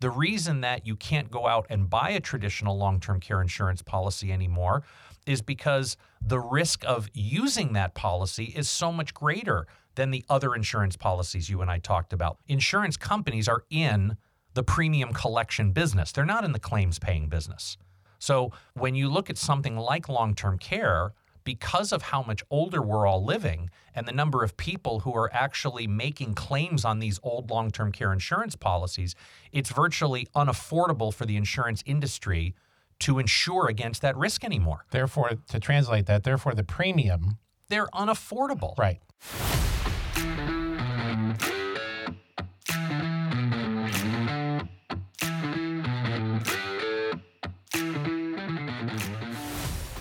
The reason that you can't go out and buy a traditional long term care insurance policy anymore is because the risk of using that policy is so much greater than the other insurance policies you and I talked about. Insurance companies are in the premium collection business, they're not in the claims paying business. So when you look at something like long term care, because of how much older we're all living and the number of people who are actually making claims on these old long term care insurance policies, it's virtually unaffordable for the insurance industry to insure against that risk anymore. Therefore, to translate that, therefore the premium, they're unaffordable. Right.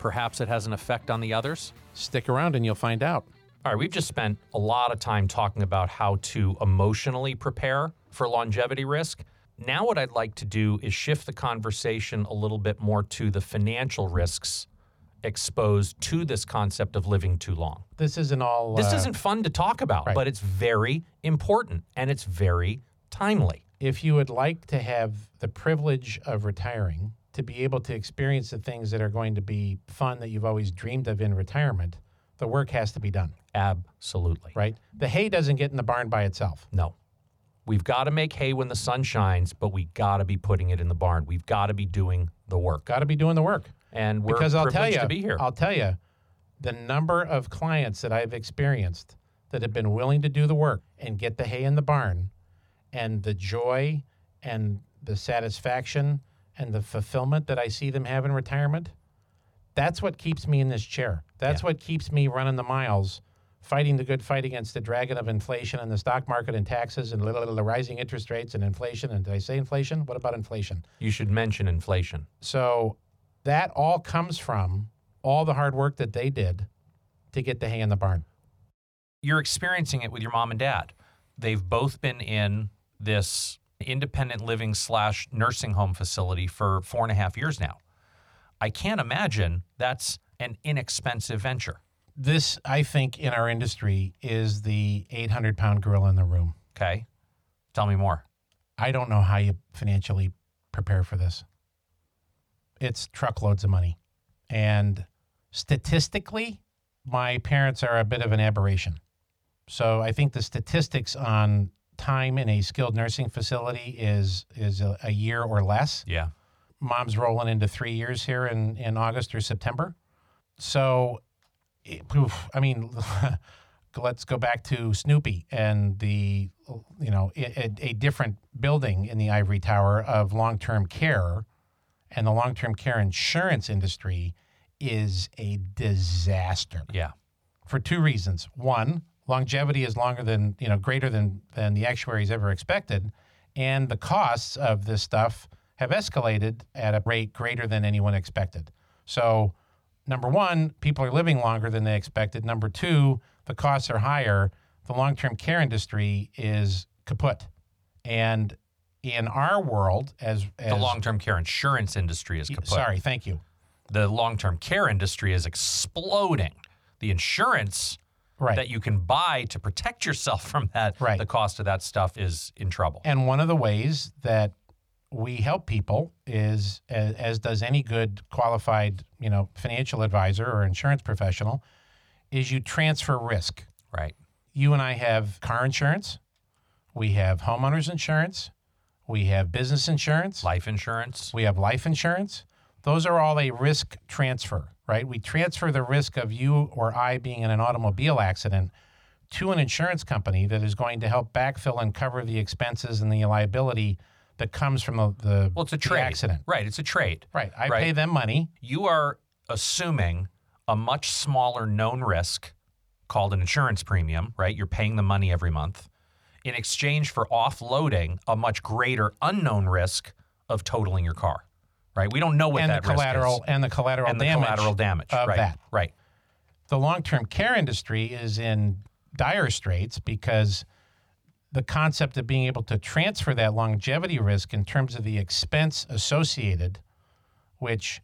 perhaps it has an effect on the others. Stick around and you'll find out. All right, we've just spent a lot of time talking about how to emotionally prepare for longevity risk. Now, what I'd like to do is shift the conversation a little bit more to the financial risks exposed to this concept of living too long. This isn't all. This uh, isn't fun to talk about, right. but it's very important and it's very timely. If you would like to have the privilege of retiring, to be able to experience the things that are going to be fun that you've always dreamed of in retirement, the work has to be done. Absolutely. Right? The hay doesn't get in the barn by itself. No. We've got to make hay when the sun shines, but we got to be putting it in the barn. We've got to be doing the work. Got to be doing the work. And we're because I'll tell you, to be here. I'll tell you, the number of clients that I've experienced that have been willing to do the work and get the hay in the barn, and the joy and the satisfaction and the fulfillment that I see them have in retirement, that's what keeps me in this chair. That's yeah. what keeps me running the miles, fighting the good fight against the dragon of inflation and the stock market and taxes and little, little, the rising interest rates and inflation. And did I say inflation? What about inflation? You should mention inflation. So that all comes from all the hard work that they did to get the hay in the barn. You're experiencing it with your mom and dad. They've both been in this independent living slash nursing home facility for four and a half years now. I can't imagine that's an inexpensive venture. This, I think, in our industry is the 800 pound gorilla in the room. Okay. Tell me more. I don't know how you financially prepare for this. It's truckloads of money. And statistically, my parents are a bit of an aberration. So I think the statistics on time in a skilled nursing facility is is a, a year or less. Yeah. Mom's rolling into three years here in, in August or September. So, it, oof, I mean, let's go back to Snoopy and the, you know, a, a different building in the ivory tower of long term care. And the long term care insurance industry is a disaster. Yeah. For two reasons. One, longevity is longer than you know greater than than the actuaries ever expected, and the costs of this stuff have escalated at a rate greater than anyone expected. So, number one, people are living longer than they expected. Number two, the costs are higher. The long term care industry is kaput. And in our world, as, as the long term care insurance industry is kaput. Sorry, thank you. The long term care industry is exploding. The insurance right. that you can buy to protect yourself from that, right. the cost of that stuff is in trouble. And one of the ways that we help people is, as, as does any good qualified, you know, financial advisor or insurance professional, is you transfer risk. Right. You and I have car insurance. We have homeowners insurance. We have business insurance. Life insurance. We have life insurance. Those are all a risk transfer right? We transfer the risk of you or I being in an automobile accident to an insurance company that is going to help backfill and cover the expenses and the liability that comes from the, the, well, it's a trade. accident. Right, it's a trade. Right. I right. pay them money. You are assuming a much smaller known risk called an insurance premium, right? You're paying the money every month in exchange for offloading a much greater unknown risk of totaling your car. Right? We don't know what and that the collateral risk is. and the collateral and the damage collateral damage, of right? that. Right. the long-term care industry is in dire straits because the concept of being able to transfer that longevity risk in terms of the expense associated, which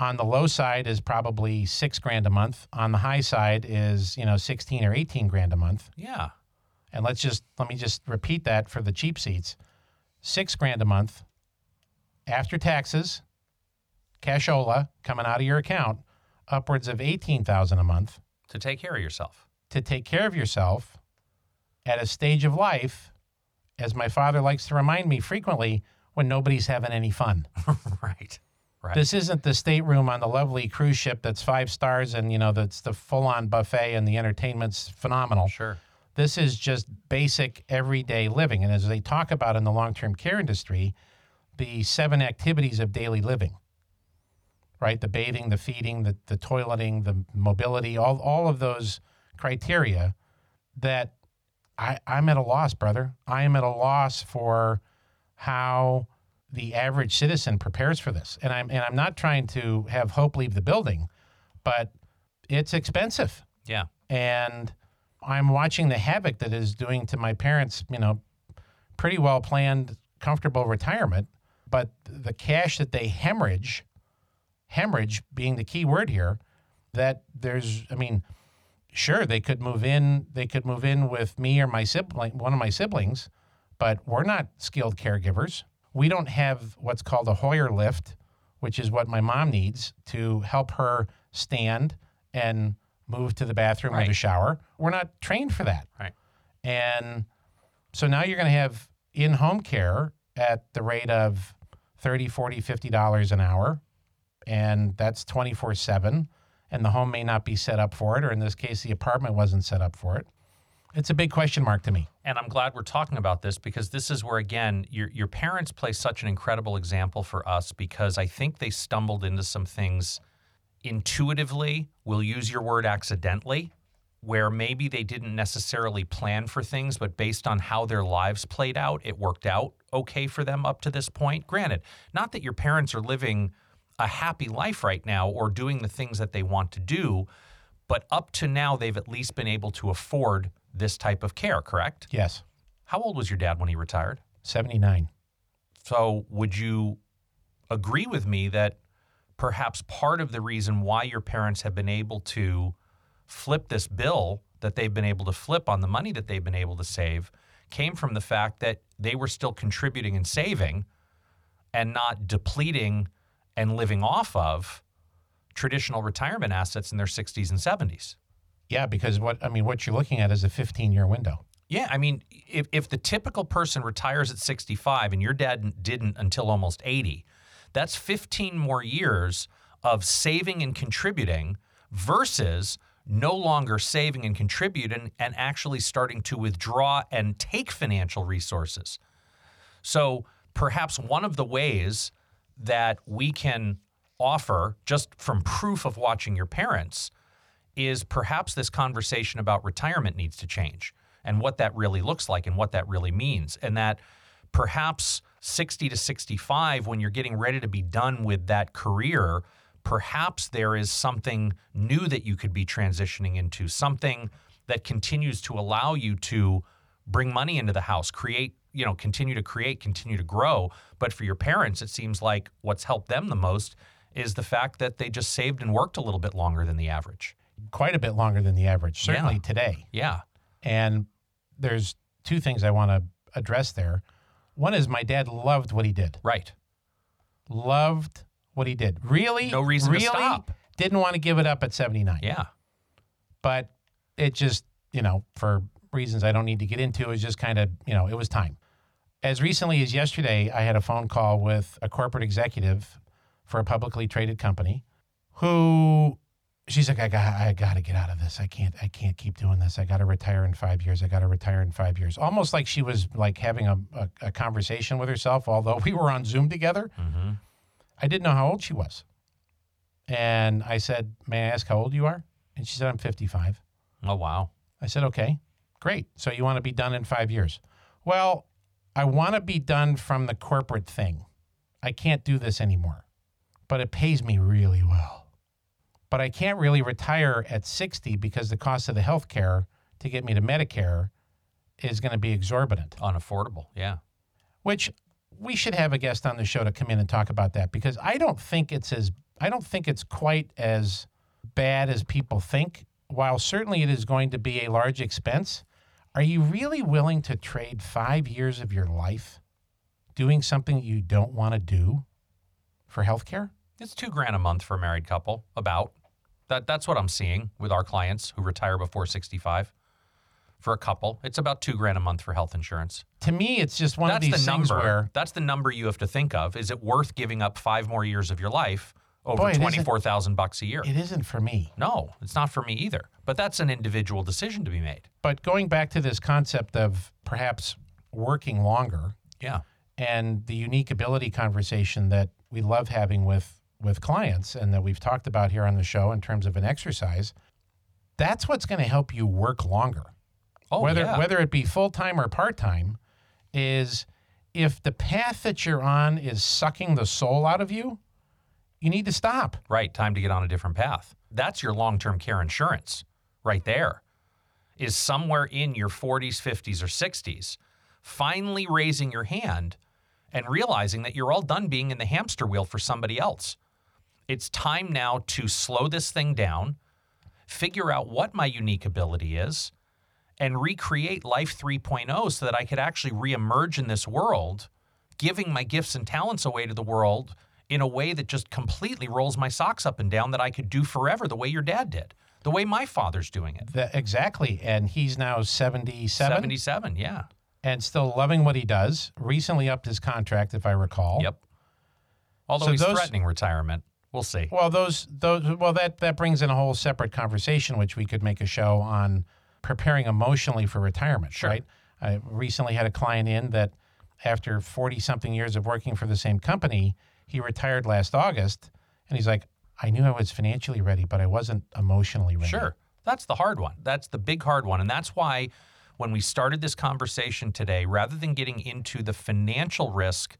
on the low side is probably six grand a month, on the high side is you know sixteen or eighteen grand a month. Yeah. And let's just let me just repeat that for the cheap seats: six grand a month after taxes, cashola coming out of your account, upwards of eighteen thousand a month To take care of yourself. to take care of yourself at a stage of life, as my father likes to remind me frequently, when nobody's having any fun. right. Right. This isn't the stateroom on the lovely cruise ship that's five stars and you know that's the full-on buffet and the entertainment's phenomenal. sure. This is just basic everyday living. And as they talk about in the long-term care industry, the seven activities of daily living. Right? The bathing, the feeding, the, the toileting, the mobility, all all of those criteria that I, I'm at a loss, brother. I am at a loss for how the average citizen prepares for this. And I'm and I'm not trying to have hope leave the building, but it's expensive. Yeah. And I'm watching the havoc that is doing to my parents, you know, pretty well planned, comfortable retirement. But the cash that they hemorrhage, hemorrhage being the key word here, that there's, I mean, sure they could move in, they could move in with me or my sibling, one of my siblings, but we're not skilled caregivers. We don't have what's called a Hoyer lift, which is what my mom needs to help her stand and move to the bathroom or the shower. We're not trained for that. Right. And so now you're going to have in-home care at the rate of 30, 40, 50 dollars an hour and that's 24/7 and the home may not be set up for it or in this case the apartment wasn't set up for it. It's a big question mark to me. And I'm glad we're talking about this because this is where, again, your, your parents play such an incredible example for us because I think they stumbled into some things intuitively, we'll use your word accidentally, where maybe they didn't necessarily plan for things, but based on how their lives played out, it worked out okay for them up to this point. Granted, not that your parents are living a happy life right now or doing the things that they want to do, but up to now, they've at least been able to afford this type of care, correct? Yes. How old was your dad when he retired? 79. So, would you agree with me that perhaps part of the reason why your parents have been able to flip this bill that they've been able to flip on the money that they've been able to save came from the fact that they were still contributing and saving and not depleting and living off of traditional retirement assets in their 60s and 70s? Yeah, because what I mean what you're looking at is a 15-year window. Yeah, I mean, if, if the typical person retires at 65 and your dad didn't until almost 80, that's 15 more years of saving and contributing versus no longer saving and contributing and actually starting to withdraw and take financial resources. So perhaps one of the ways that we can offer, just from proof of watching your parents, is perhaps this conversation about retirement needs to change and what that really looks like and what that really means. And that perhaps 60 to 65, when you're getting ready to be done with that career, perhaps there is something new that you could be transitioning into, something that continues to allow you to bring money into the house, create, you know, continue to create, continue to grow. But for your parents, it seems like what's helped them the most is the fact that they just saved and worked a little bit longer than the average. Quite a bit longer than the average, certainly Yeah. today. Yeah. And there's two things I want to address there. One is my dad loved what he did. Right. Loved what he did. Really? No reason to really stop. Didn't want to give it up at 79. Yeah. But it just, you know, for reasons I don't need to get into, it was just kind of, you know, it was time. As recently as yesterday, I had a phone call with a corporate executive for a publicly traded company who she's like, I got I gotta get out of this. I can't I can't keep doing this. I gotta retire in five years. I gotta retire in five years. Almost like she was like having a, a, a conversation with herself, although we were on Zoom together. Mm-hmm. I didn't know how old she was. And I said, May I ask how old you are? And she said, I'm 55. Oh, wow. I said, okay, great. So you want to be done in five years? Well, I want to be done from the corporate thing. I can't do this anymore. but it pays me really well. But I can't really retire at 60 because the cost of the health care to get me to Medicare is going to be exorbitant, Unaffordable. Yeah. which we should have a guest on the show to come in and talk about that because I don't think it's as I don't think it's quite as bad as people think. While certainly it is going to be a large expense, are you really willing to trade 5 years of your life doing something you don't want to do for health care? It's two grand a month for a married couple, about. That that's what I'm seeing with our clients who retire before 65. For a couple, it's about two grand a month for health insurance. To me, it's just one That's of the these things number. where That's the number you have to think of. Is it worth giving up five more years of your life over Boy, it isn't- twenty four thousand bucks a year? it isn't for me. no, it's not for me either. But that's an individual decision to be made. But going back to this concept of perhaps working longer Yeah. and the unique ability conversation that we love having with with clients and that we've talked about here on the show in terms of an exercise, that's what's going to help you work longer. Oh whether yeah. whether it be full time or part time, is if the path that you're on is sucking the soul out of you, you need to stop. Right, time to get on a different path. That's your long term care insurance right there. Is somewhere in your 40s, 50s, or 60s, finally raising your hand and realizing that you're all done being in the hamster wheel for somebody else. It's time now to slow this thing down, figure out what my unique ability is, and recreate Life 3.0 so that I could actually reemerge in this world, giving my gifts and talents away to the world in a way that just completely rolls my socks up and down that I could do forever the way your dad did, the way my father's doing it. That, exactly. And he's now 77, 77, yeah. and still loving what he does. Recently upped his contract, if I recall. Yep. Although So he's those- threatening retirement. We'll see. Well, those those well that that brings in a whole separate conversation, which we could make a show on preparing emotionally for retirement. Sure. Right. I recently had a client in that after forty something years of working for the same company, he retired last August, and he's like, I knew I was financially ready, but I wasn't emotionally ready. Sure. That's the hard one. That's the big hard one. And that's why when we started this conversation today, rather than getting into the financial risk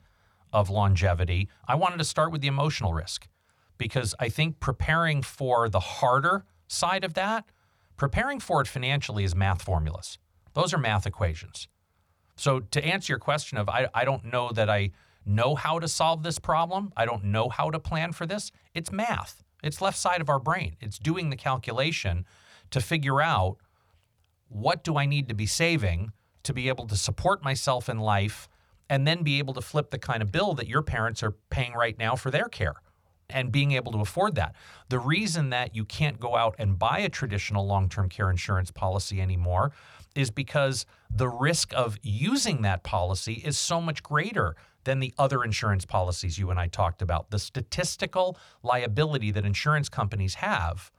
of longevity, I wanted to start with the emotional risk because I think preparing for the harder side of that, preparing for it financially is math formulas. Those are math equations. So to answer your question of I, I don't know that I know how to solve this problem, I don't know how to plan for this, it's math. It's left side of our brain. It's doing the calculation to figure out what do I need to be saving to be able to support myself in life and then be able to flip the kind of bill that your parents are paying right now for their care and being able to afford that. The reason that you can't go out and buy a traditional long term care insurance policy anymore is because the risk of using that policy is so much greater than the other insurance policies you and I talked about. The statistical liability that insurance companies have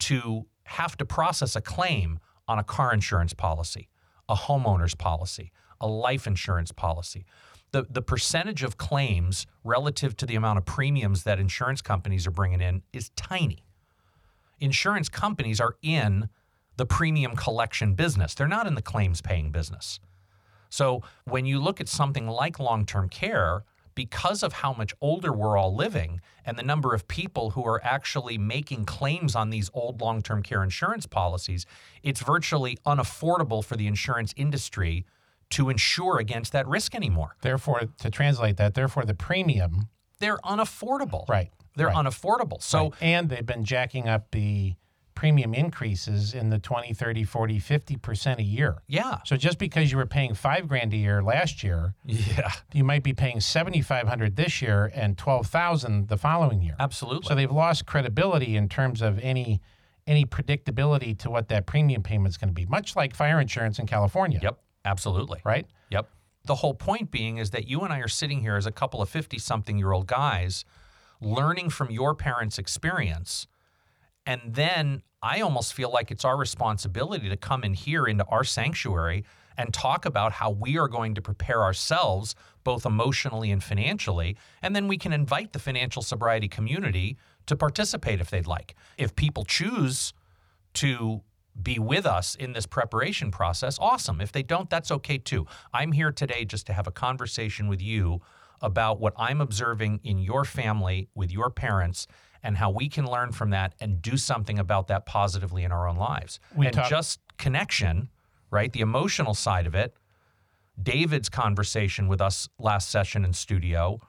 to have to process a claim on a car insurance policy, a homeowner's policy, a life insurance policy. The, the percentage of claims relative to the amount of premiums that insurance companies are bringing in is tiny. Insurance companies are in the premium collection business, they're not in the claims paying business. So when you look at something like long term care, because of how much older we're all living and the number of people who are actually making claims on these old long term care insurance policies, it's virtually unaffordable for the insurance industry to insure against that risk anymore. Therefore, to translate that, therefore the premium, They're unaffordable. right? They're right, unaffordable. So right. and they've been jacking up the premium increases in the 20, 30, 40, 50% a year. yeah. So just because you were paying five grand a year last year, Yeah. you might be paying 7,500 this year and 12,000 the following year. Absolutely. So they've lost credibility in terms of any any predictability to what that premium payment is going to be. Much like fire insurance in California, yep. Absolutely. right? Yep. The whole point being is that you and I are sitting here as a couple of 50 something year old guys learning from your parents' experience. And then I almost feel like it's our responsibility to come in here into our sanctuary and talk about how we are going to prepare ourselves, both emotionally and financially. And then we can invite the financial sobriety community to participate if they'd like. If people choose to be with us in this preparation process, awesome. If they don't, that's okay too. I'm here today just to have a conversation with you about what I'm observing in your family with your parents and how we can learn from that and do something about that positively in our own lives. We and talk- just connection, right? The emotional side of it. David's conversation with us last session in studio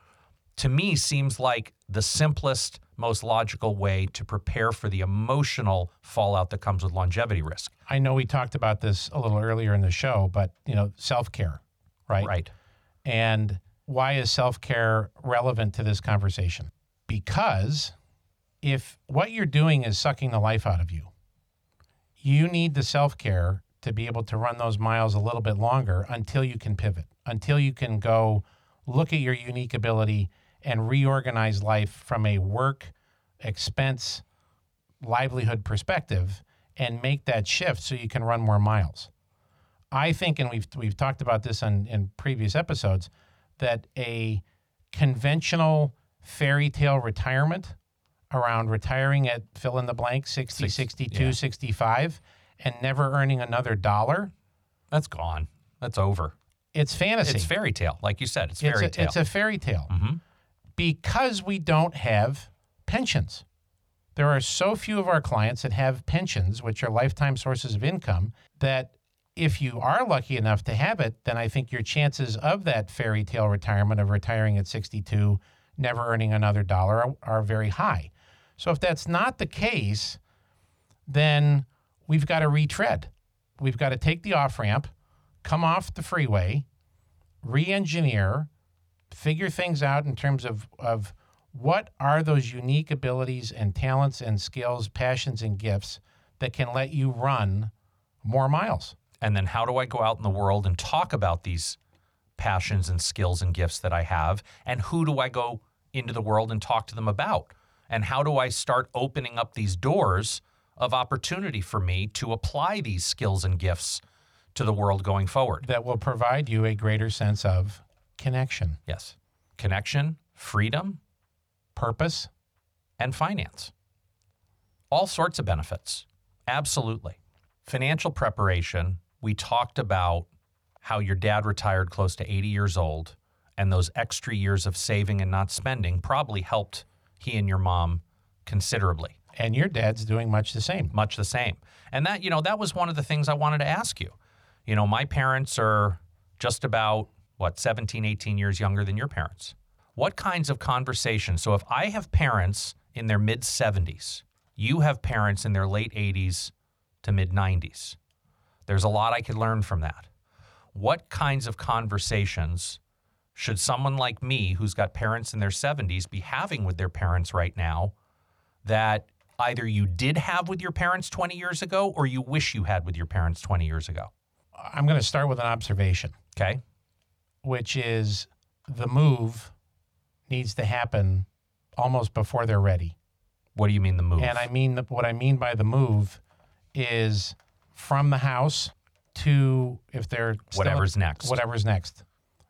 to me seems like the simplest, most logical way to prepare for the emotional fallout that comes with longevity risk. I know we talked about this a little earlier in the show, but you know, self care, right? Right. And why is self care relevant to this conversation? Because if what you're doing is sucking the life out of you, you need the self care to be able to run those miles a little bit longer until you can pivot, until you can go look at your unique ability and reorganize life from a work, expense, livelihood perspective and make that shift so you can run more miles. I think, and we've we've talked about this on, in previous episodes, that a conventional fairy tale retirement around retiring at fill in the blank 60, Six- 62, yeah. 65 and never earning another dollar, That's gone. That's over. it's fantasy. It's fairy tale. Like you said, it's It's fairy a, tale. It's a fairy tale Mhm. Because we don't have pensions. There are so few of our clients that have pensions, which are lifetime sources of income, that if you are lucky enough to have it, then I think your chances of that fairy tale retirement of retiring at 62, never earning another dollar, are, are very high. So if that's not the case, then we've got to retread. We've got to take the off ramp, come off the freeway, re engineer, figure things out in terms of, of what are those unique abilities and talents and skills, passions and gifts that can let you run more miles. and then how do I go out in the world and talk about these passions and skills and gifts that I have? And who do I go into the world and talk to them about? And how do I start opening up these doors of opportunity for me to apply these skills and gifts to the world going forward? that will provide you a greater sense of connection, Yes. Connection, freedom, purpose. and finance. All sorts of benefits. Absolutely. Financial preparation, we talked about how your dad retired close to 80 years old, and those extra years of saving and not spending probably helped he and your mom considerably, And your dad's doing much the same. much the same. And that, you know, that was one of the things I wanted to ask you. You know, my parents are just about, what, 17, 18 years younger than your parents. What kinds of conversations? So if I have parents in their mid 70s, you have parents in their late 80s to mid 90s. There's a lot I could learn from that. What kinds of conversations should someone like me, who's got parents in their 70s, be having with their parents right now that either you did have with your parents 20 years ago or you wish you had with your parents 20 years ago? I'm going to start with an observation, Okay. Which is the move needs to happen almost before they're ready. What do you mean the move? And I mean what I mean by the move is from the house to if they're still- Whatever's next. Whatever's next.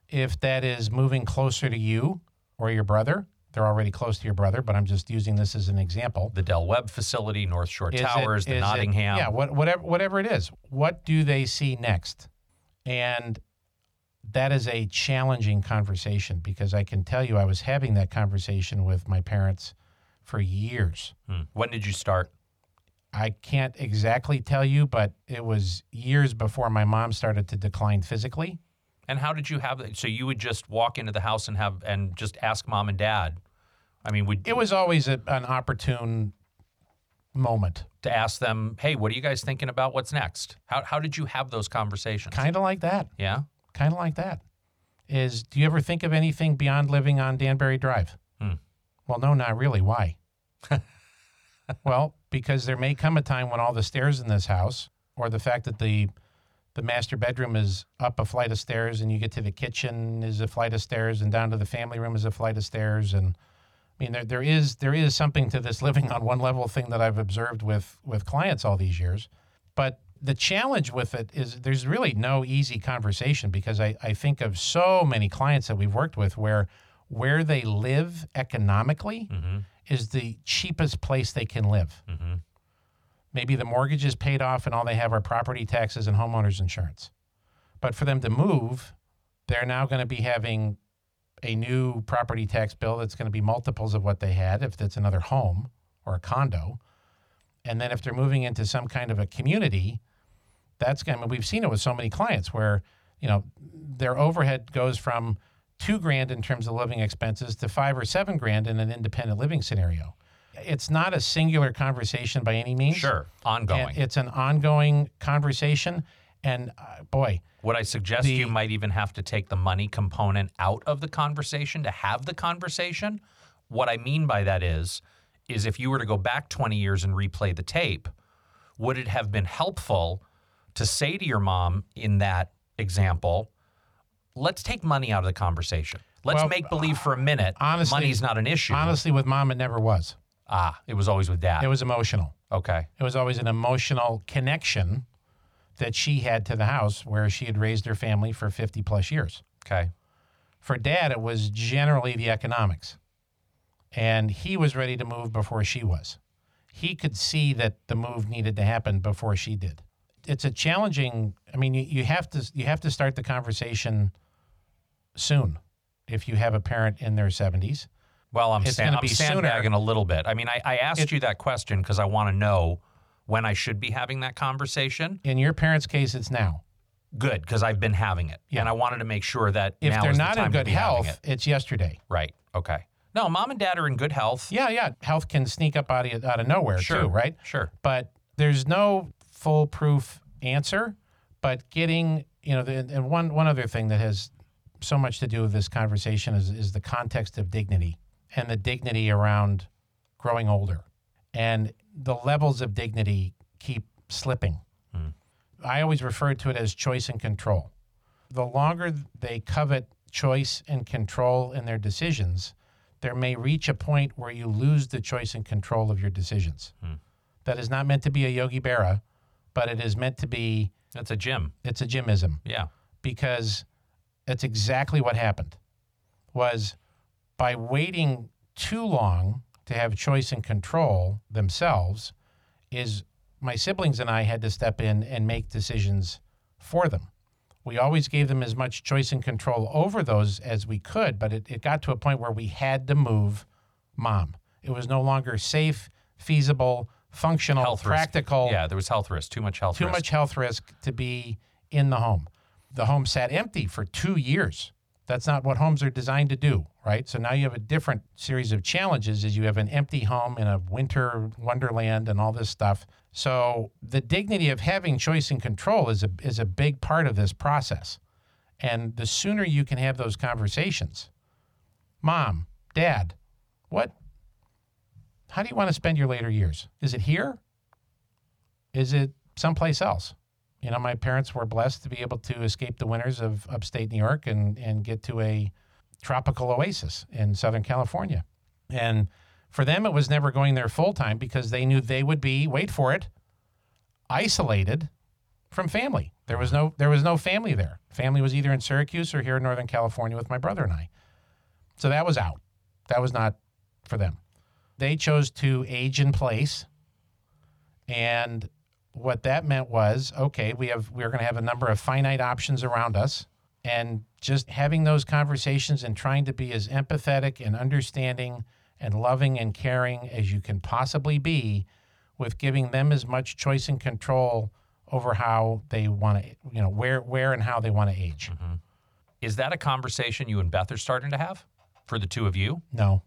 If that is moving closer to you or your brother, they're already close to your brother, but I'm just using this as an example. the Del Webb facility, North Shore Is it- Towers, the is it- Nottingham. yeah, what, whatever, whatever it is. What do they see next? And that is a challenging conversation because I can tell you I was having that conversation with my parents for years. Hmm. When did you start? I can't exactly tell you, but it was years before my mom started to decline physically. And how did you have that? So you would just walk into the house and have and just ask mom and dad. I mean, would It was always a, an opportune moment, to ask them, hey, what are you guys thinking about? What's next? How how did you have those conversations? kind of like that. yeah. Kind of like that. Is do you ever think of anything beyond living on Danbury Drive? Hmm. Well, no, not really. Why? well, because there may come a time when all the stairs in this house, or the fact that the the master bedroom is up a flight of stairs, and you get to the kitchen is a flight of stairs, and down to the family room is a flight of stairs, and I mean there there is there is something to this living on one level thing that I've observed with with clients all these years, but the challenge with it is there's really no easy conversation because I, I think of so many clients that we've worked with where where they live economically Mm-hmm. is the cheapest place they can live. Mm-hmm. Maybe the mortgage is paid off and all they have are property taxes and homeowners insurance. But for them to move, they're now going to be having a new property tax bill that's going to be multiples of what they had if it's another home or a condo. And then if they're moving into some kind of a community, that's going to, we've seen it with so many clients where, you know, their overhead goes from two grand in terms of living expenses to five or seven grand in an independent living scenario. It's not a singular conversation by any means. Sure, And ongoing. it's an ongoing conversation. And uh, boy, Would I suggest you might even have to take the money component out of the conversation to have the conversation? What I mean by that is, is if you were to go back 20 years and replay the tape, would it have been helpful to say to your mom in that example, let's take money out of the conversation. Let's Well, make believe for a minute honestly- money's not an issue. honestly, with mom, it never was. ah, it was always with dad. It was emotional. okay. It was always an emotional connection that she had to the house where she had raised her family for 50 plus years. Okay. For dad, it was generally the economics. And he was ready to move before she was. He could see that the move needed to happen before she did. It's a challenging, I mean, you, you have to you have to start the conversation soon if you have a parent in their 70s. Well, I'm, It's sand, I'm be sooner. sandbagging a little bit. I mean, I, I asked It- you that question because I want to know when I should be having that conversation. In your parent's case, it's now. Good, because I've been having it, and I wanted to make sure that If they're the not time in good health, it. it's yesterday. Right. Okay. No, mom and dad are in good health. Yeah, yeah. Health can sneak up out of, out of nowhere Sure. too, right? Sure. But there's no foolproof answer. But getting, you know, the, and one one other thing that has so much to do with this conversation is is the context of dignity and the dignity around growing older, and the levels of dignity keep slipping. Hmm. I always refer to it as choice and control. The longer they covet choice and control in their decisions, there may reach a point where you lose the choice and control of your decisions. Hmm. That is not meant to be a Yogi Berra, but it is meant to be, It's a gym. it's a Jimism Yeah. because it's exactly what happened was by waiting too long to have choice and control themselves is my siblings and I had to step in and make decisions for them. We always gave them as much choice and control over those as we could, but it, it got to a point where we had to move mom. It was no longer safe, feasible, functional, Health practical risk. Yeah, there was health risk. Too much health risk. too risk. much health risk to be in the home. The home sat empty for two years. That's not what homes are designed to do, right? So now you have a different series of challenges as you have an empty home in a winter wonderland and all this stuff. So the dignity of having choice and control is a is a big part of this process. And the sooner you can have those conversations, mom, dad, what how do you want to spend your later years? Is it here? Is it someplace else? You know, my parents were blessed to be able to escape the winters of upstate New York and, and get to a tropical oasis in Southern California. And for them, it was never going there full time because they knew they would be, wait for it, isolated from family. There was no there was no family there. Family was either in Syracuse or here in Northern California with my brother and I. So that was out. That was not for them. They chose to age in place. And what that meant was, okay, we have we're going to have a number of finite options around us and just having those conversations and trying to be as empathetic and understanding and loving and caring as you can possibly be with giving them as much choice and control over how they want to, you know, where where and how they want to age. Mm-hmm. Is that a conversation you and Beth are starting to have for the two of you? No.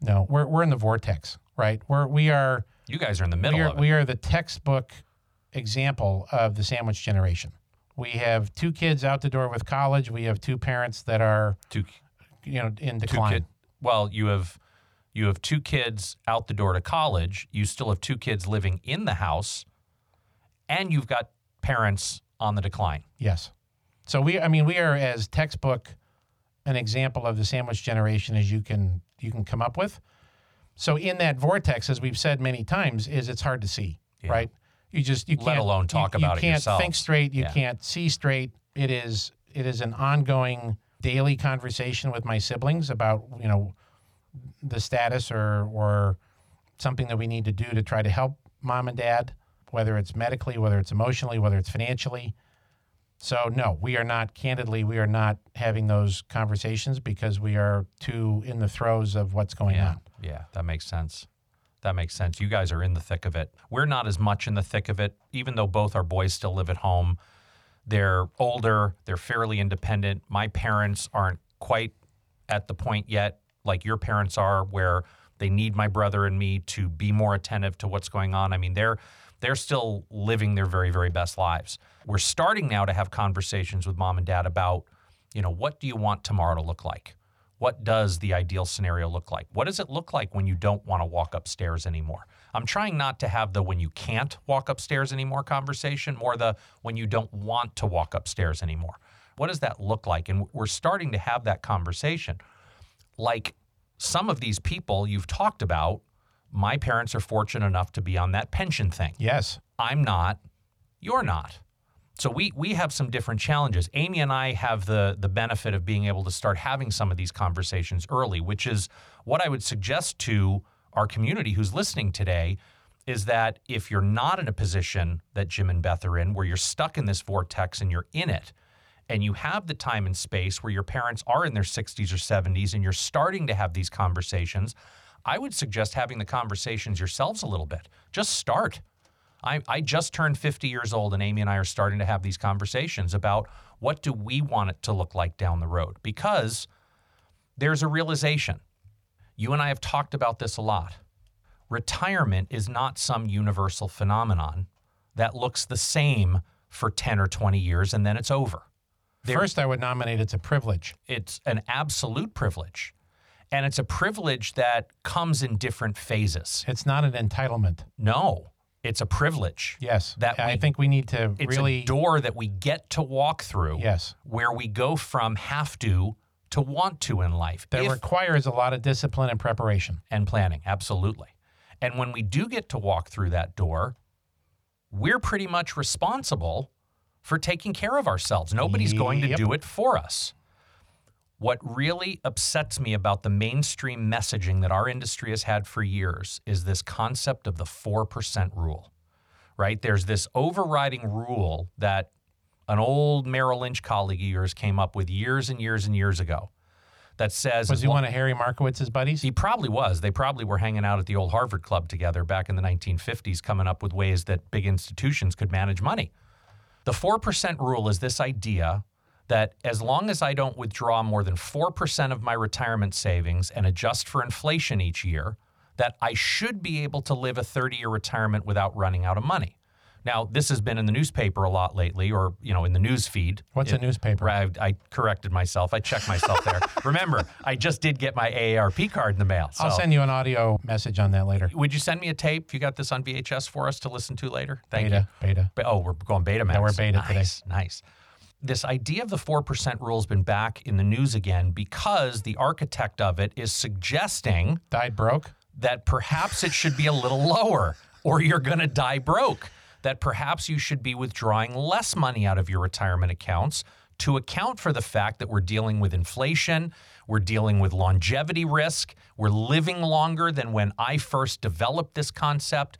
No, we're we're in the vortex, right? We're we are You guys are in the middle we are, of it. we are the textbook example of the sandwich generation. We have two kids out the door with college. We have two parents that are, two you know, in two decline. kid. Well, you have you have two kids out the door to college. You still have two kids living in the house, and you've got parents on the decline. Yes. So we, I mean, we are as textbook an example of the sandwich generation as you can you can come up with. So in that vortex, as we've said many times, is it's hard to see, right? You just you Let can't alone talk you, about you it can't yourselves. think straight. You Yeah. can't see straight. It is it is an ongoing daily conversation with my siblings about you know the status or or something that we need to do to try to help mom and dad, whether it's medically, whether it's emotionally, whether it's financially. So, no, we are not, candidly, we are not having those conversations because we are too in the throes of what's going Yeah. on. Yeah, that makes sense. That makes sense. You guys are in the thick of it. We're not as much in the thick of it, even though both our boys still live at home. They're older, they're fairly independent. My parents aren't quite at the point yet, like your parents are, where they need my brother and me to be more attentive to what's going on. I mean, they're they're still living their very, very best lives. We're starting now to have conversations with mom and dad about, you know, what do you want tomorrow to look like? What does the ideal scenario look like? What does it look like when you don't want to walk upstairs anymore? I'm trying not to have the when you can't walk upstairs anymore conversation, more the when you don't want to walk upstairs anymore. What does that look like? And we're starting to have that conversation. Like some of these people you've talked about, my parents are fortunate enough to be on that pension thing. Yes. I'm not, you're not. So we we have some different challenges. Amy and I have the the benefit of being able to start having some of these conversations early, which is what I would suggest to our community who's listening today is that if you're not in a position that Jim and Beth are in where you're stuck in this vortex and you're in it and you have the time and space where your parents are in their 60s or 70s and you're starting to have these conversations, I would suggest having the conversations yourselves a little bit. Just start. I, I just turned 50 years old, and Amy and I are starting to have these conversations about what do we want it to look like down the road because there's a realization. You and I have talked about this a lot. Retirement is not some universal phenomenon that looks the same for 10 or 20 years and then it's over. There- First, I would nominate it's a privilege. It's an absolute privilege. And it's a privilege that comes in different phases. It's not an entitlement. No, it's a privilege. Yes. That I we- think we need to It's really. a door that we get to walk through Yes. where we go from have to to want to in life That If- requires a lot of discipline and preparation. and planning. Absolutely. And when we do get to walk through that door, we're pretty much responsible for taking care of ourselves. Nobody's going to do it for us. What really upsets me about the mainstream messaging that our industry has had for years is this concept of the 4% rule, right? There's this overriding rule that an old Merrill Lynch colleague of yours came up with years and years and years ago that says Was he one of Harry Markowitz's buddies? he probably was. They probably were hanging out at the old Harvard Club together back in the 1950s, coming up with ways that big institutions could manage money. The 4% rule is this idea that as long as I don't withdraw more than 4% of my retirement savings and adjust for inflation each year, that I should be able to live a 30 year retirement without running out of money. Now, this has been in the newspaper a lot lately, or you know, in the news feed. What's a newspaper? I, I corrected myself. I checked myself there. Remember, I just did get my AARP card in the mail. So I'll send you an audio message on that later. would you send me a tape if you got this on VHS for us to listen to later? Thank you. Beta, beta. Be- Oh, we're going beta. Betamax. we're beta today. nice, Nice. This idea of the 4% rule has been back in the news again because the architect of it is suggesting Died broke. that perhaps it should be a little lower or you're going to die broke. That perhaps you should be withdrawing less money out of your retirement accounts to account for the fact that we're dealing with inflation, we're dealing with longevity risk, we're living longer than when I first developed this concept.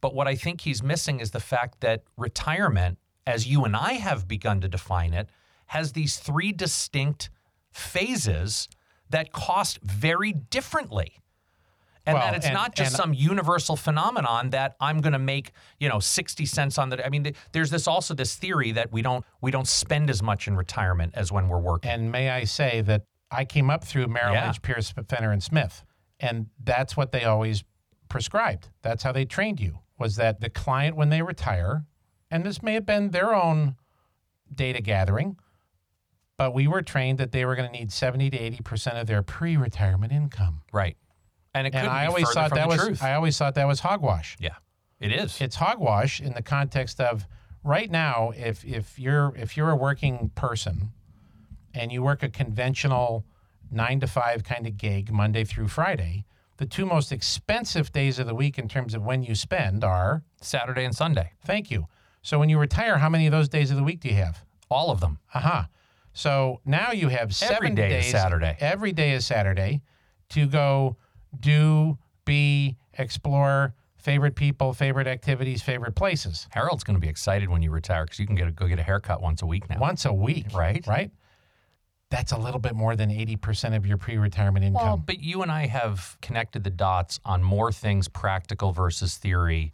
But what I think he's missing is the fact that retirement, as you and I have begun to define it, has these three distinct phases that cost very differently and Well, that it's and- not just and- some universal phenomenon that I'm going to make you know 60 cents on the I mean th- there's this also this theory that we don't we don't spend as much in retirement as when we're working And may I say that I came up through Merrill Yeah. Lynch, Pierce, Fenner, and Smith, and that's what they always prescribed. That's how they trained you. Was that the client when they retire, and this may have been their own data gathering, but we were trained that they were going to need seventy to eighty percent of their pre-retirement income. right and it And I always thought that was truth I always thought that was hogwash. yeah it is It's hogwash in the context of right now, if if you're if you're a working person and you work a conventional nine to five kind of gig Monday through Friday, the two most expensive days of the week in terms of when you spend are Saturday and Sunday thank you. So when you retire, how many of those days of the week do you have? all of them Aha. So now you have seven day is. Saturday. Every day is Saturday to go do, be, explore, favorite people, favorite activities, favorite places. Harold's going to be excited when you retire because you can get a, go get a haircut once a week now. Once a week. Right. Right. That's a little bit more than 80% of your pre retirement income. Well, but you and I have connected the dots on more things practical versus theory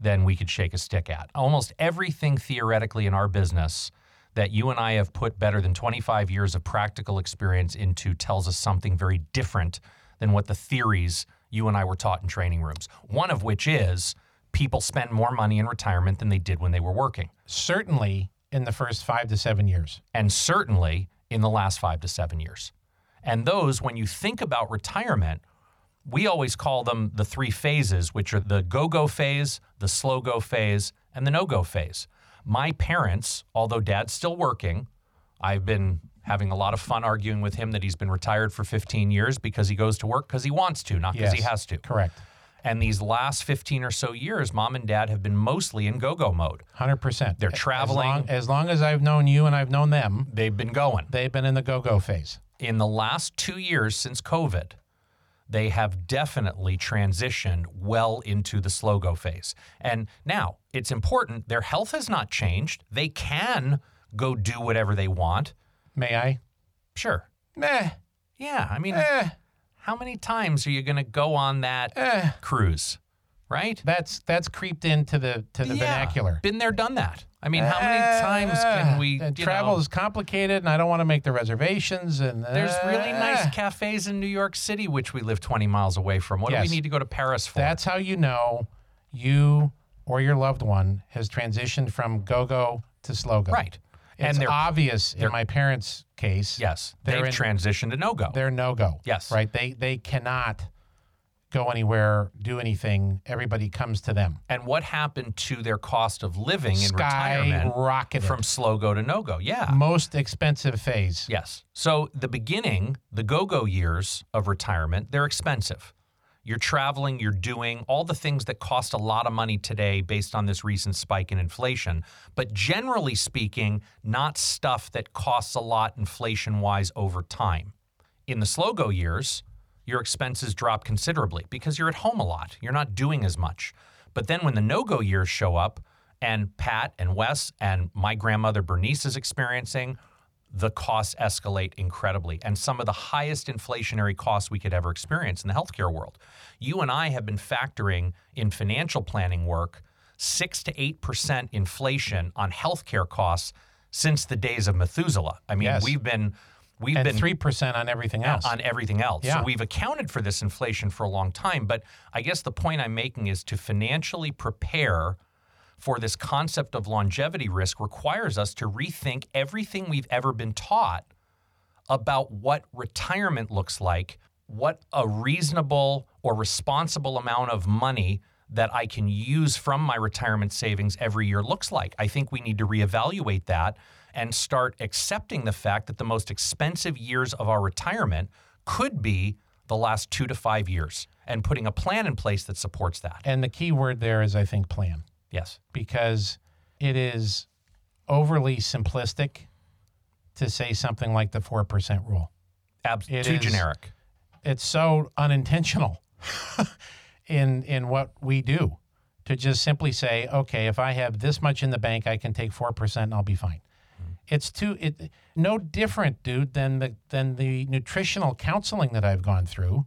than we could shake a stick at. Almost everything theoretically in our business that you and I have put better than 25 years of practical experience into tells us something very different than what the theories you and I were taught in training rooms. One of which is people spend more money in retirement than they did when they were working. Certainly in the first five to seven years. And certainly in the last five to seven years. And those, when you think about retirement, we always call them the three phases, which are the go go phase, the slow go phase, and the no go phase. My parents, although dad's still working, I've been having a lot of fun arguing with him that he's been retired for 15 years because he goes to work because he wants to, not because he has to. Correct. And these last 15 or so years, mom and dad have been mostly in go go mode. 100%. They're As traveling. long, as long as I've known you and I've known them, They've been going. they've been in the go go phase. in the last two years since COVID, they have definitely transitioned well into the slow go phase. And now it's important, their health has not changed. They can go do whatever they want. May I? Sure. Meh. Yeah. I mean, Eh. how many times are you going to go on that Eh. cruise? Right? That's that's creeped into the to the Yeah. vernacular. Been there, done that. I mean, how many times can we? And you travel know, is complicated, and I don't want to make the reservations. And there's really nice eh. cafes in New York City, which we live 20 miles away from. What do we need to go to Paris for? That's how you know you or your loved one has transitioned from go go to slow go. right. It's and they're obvious in my parents' case. Yes, They're they've in- transitioned to no go. They're no go. Yes. Right. They they cannot go anywhere, do anything. Everybody comes to them. And what happened to their cost of living in Sky retirement rocketed. from slow go to no go? Yeah. most expensive phase. Yes. So the beginning, the go go years of retirement, they're expensive. You're traveling, you're doing all the things that cost a lot of money today based on this recent spike in inflation. But generally speaking, not stuff that costs a lot inflation wise over time. In the slow go years, your expenses drop considerably because you're at home a lot. You're not doing as much. But then when the no go years show up, and Pat and Wes and my grandmother Bernice is experiencing, the costs escalate incredibly and some of the highest inflationary costs we could ever experience in the healthcare world. You and I have been factoring in financial planning work 6 to 8% inflation on healthcare costs since the days of Methuselah. I mean, Yes. we've been we've And been three percent on everything else. on everything else. Yeah. So we've accounted for this inflation for a long time. But I guess the point I'm making is to financially prepare for this concept of longevity risk requires us to rethink everything we've ever been taught about what retirement looks like, what a reasonable or responsible amount of money that I can use from my retirement savings every year looks like. I think we need to reevaluate that and start accepting the fact that the most expensive years of our retirement could be the last two to five years and putting a plan in place that supports that. and the key word there is, I think, plan, Yes. because it is overly simplistic to say something like the four percent rule. Abs- It too is- generic. It's so unintentional in in what we do to just simply say, okay, if I have this much in the bank, I can take four percent and I'll be fine. It's too it no different, dude, than the than the nutritional counseling that I've gone through.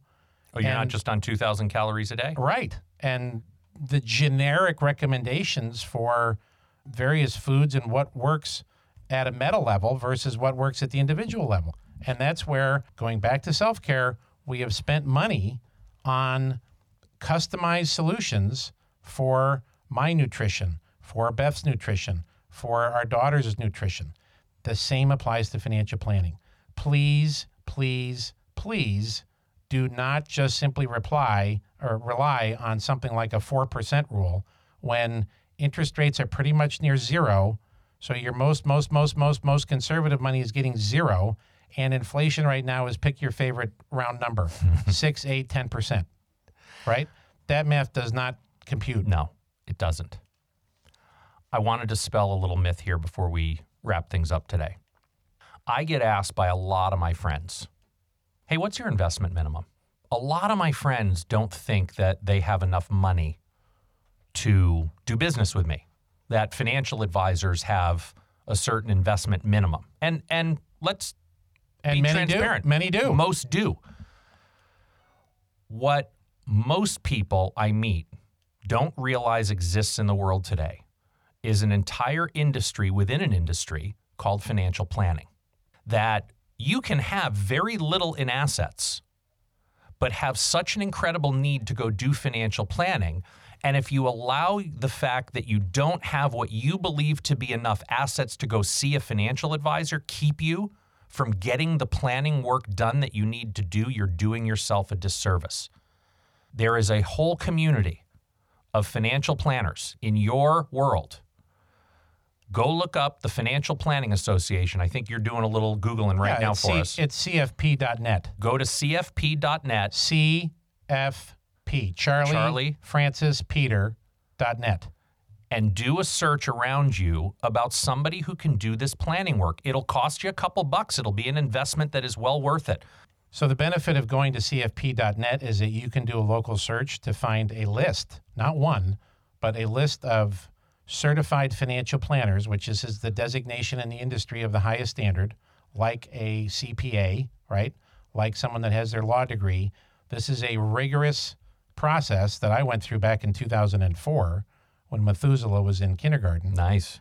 Oh, you're not just on 2,000 calories a day? Right. And the generic recommendations for various foods and what works at a meta level versus what works at the individual level. And that's where, going back to self care, we have spent money on customized solutions for my nutrition, for Beth's nutrition, for our daughter's nutrition. The same applies to financial planning. Please, please, please do not just simply reply or rely on something like a 4% rule when interest rates are pretty much near zero. So your most, most, most, most, most conservative money is getting zero. And inflation right now is pick your favorite round number six, eight, 10%. Right? That math does not compute. No, it doesn't. I want to dispel a little myth here before we wrap things up today. I get asked by a lot of my friends, hey, what's your investment minimum? A lot of my friends don't think that they have enough money to do business with me. That financial advisors have a certain investment minimum. And and let's And be many transparent. do. Many do. Most do. What most people I meet don't realize exists in the world today is an entire industry within an industry called financial planning. That you can have very little in assets, but have such an incredible need to go do financial planning. And if you allow the fact that you don't have what you believe to be enough assets to go see a financial advisor keep you from getting the planning work done that you need to do, you're doing yourself a disservice. There is a whole community of financial planners in your world. Go look up the Financial Planning Association. I think you're doing a little Googling right Yeah, now for C- us. It's CFP.net. Go to cfp.net. CFP. Charlie, Charlie. Francis Peter. Dot net. and do a search around you about somebody who can do this planning work. It'll cost you a couple bucks. It'll be an investment that is well worth it. So the benefit of going to CFP.net is that you can do a local search to find a list, not one, but a list of certified financial planners, which is, is the designation in the industry of the highest standard, like a CPA, right? Like someone that has their law degree. This is a rigorous process that I went through back in 2004 when Methuselah was in kindergarten Nice.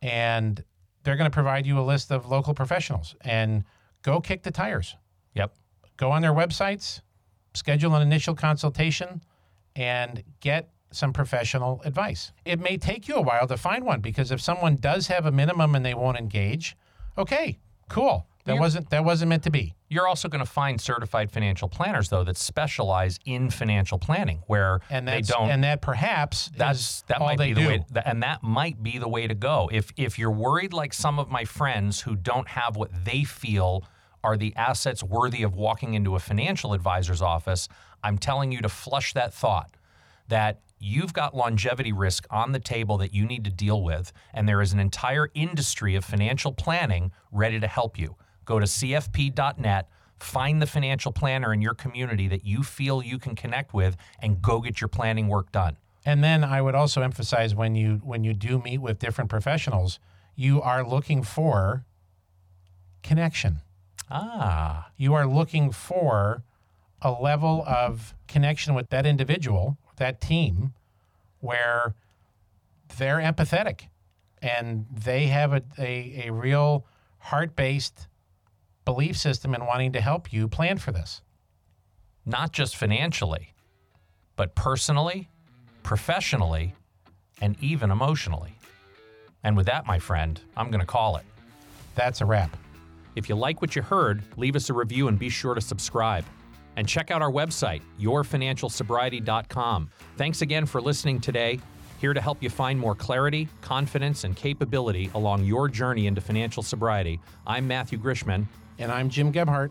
and they're going to provide you a list of local professionals and go kick the tires. Yep. Go on their websites, schedule an initial consultation, and get some professional advice. It may take you a while to find one because if someone does have a minimum and they won't engage, okay, cool. That Yeah. wasn't that wasn't meant to be. You're also going to find certified financial planners, though, that specialize in financial planning, where And they don't. and that perhaps that's is that all might they be the do. way, and that might be the way to go. If if you're worried, like some of my friends who don't have what they feel are the assets worthy of walking into a financial advisor's office, I'm telling you to flush that thought. That you've got longevity risk on the table that you need to deal with, and there is an entire industry of financial planning ready to help you. Go to CFP.net. Find the financial planner in your community that you feel you can connect with and go get your planning work done. And then I would also emphasize when you when you do meet with different professionals, you are looking for connection. Ah, You are looking for a level of connection with that individual, that team, where they're empathetic and they have a, a, a real heart based belief system in wanting to help you plan for this. not just financially, but personally, professionally, and even emotionally. And with that, my friend, I'm going to call it. That's a wrap. If you like what you heard, leave us a review and be sure to subscribe. And check out our website, yourfinancialsobriety.com. Thanks again for listening today. Here to help you find more clarity, confidence, and capability along your journey into financial sobriety. I'm Matthew Grishman. And I'm Jim Gebhardt.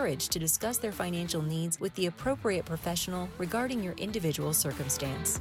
to discuss their financial needs with the appropriate professional regarding your individual circumstance.